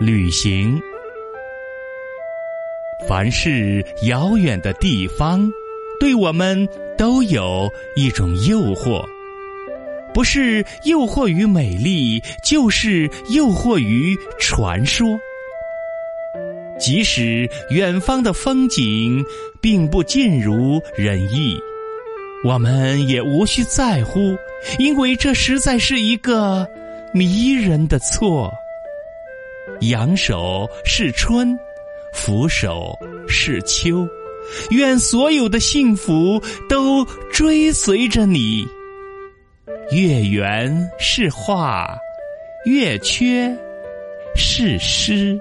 旅行。凡是遥远的地方，对我们都有一种诱惑，不是诱惑于美丽，就是诱惑于传说。即使远方的风景并不尽如人意，我们也无需在乎，因为这实在是一个迷人的错。仰首是春，俯首是秋，愿所有的幸福都追随着你。月圆是画，月缺是诗。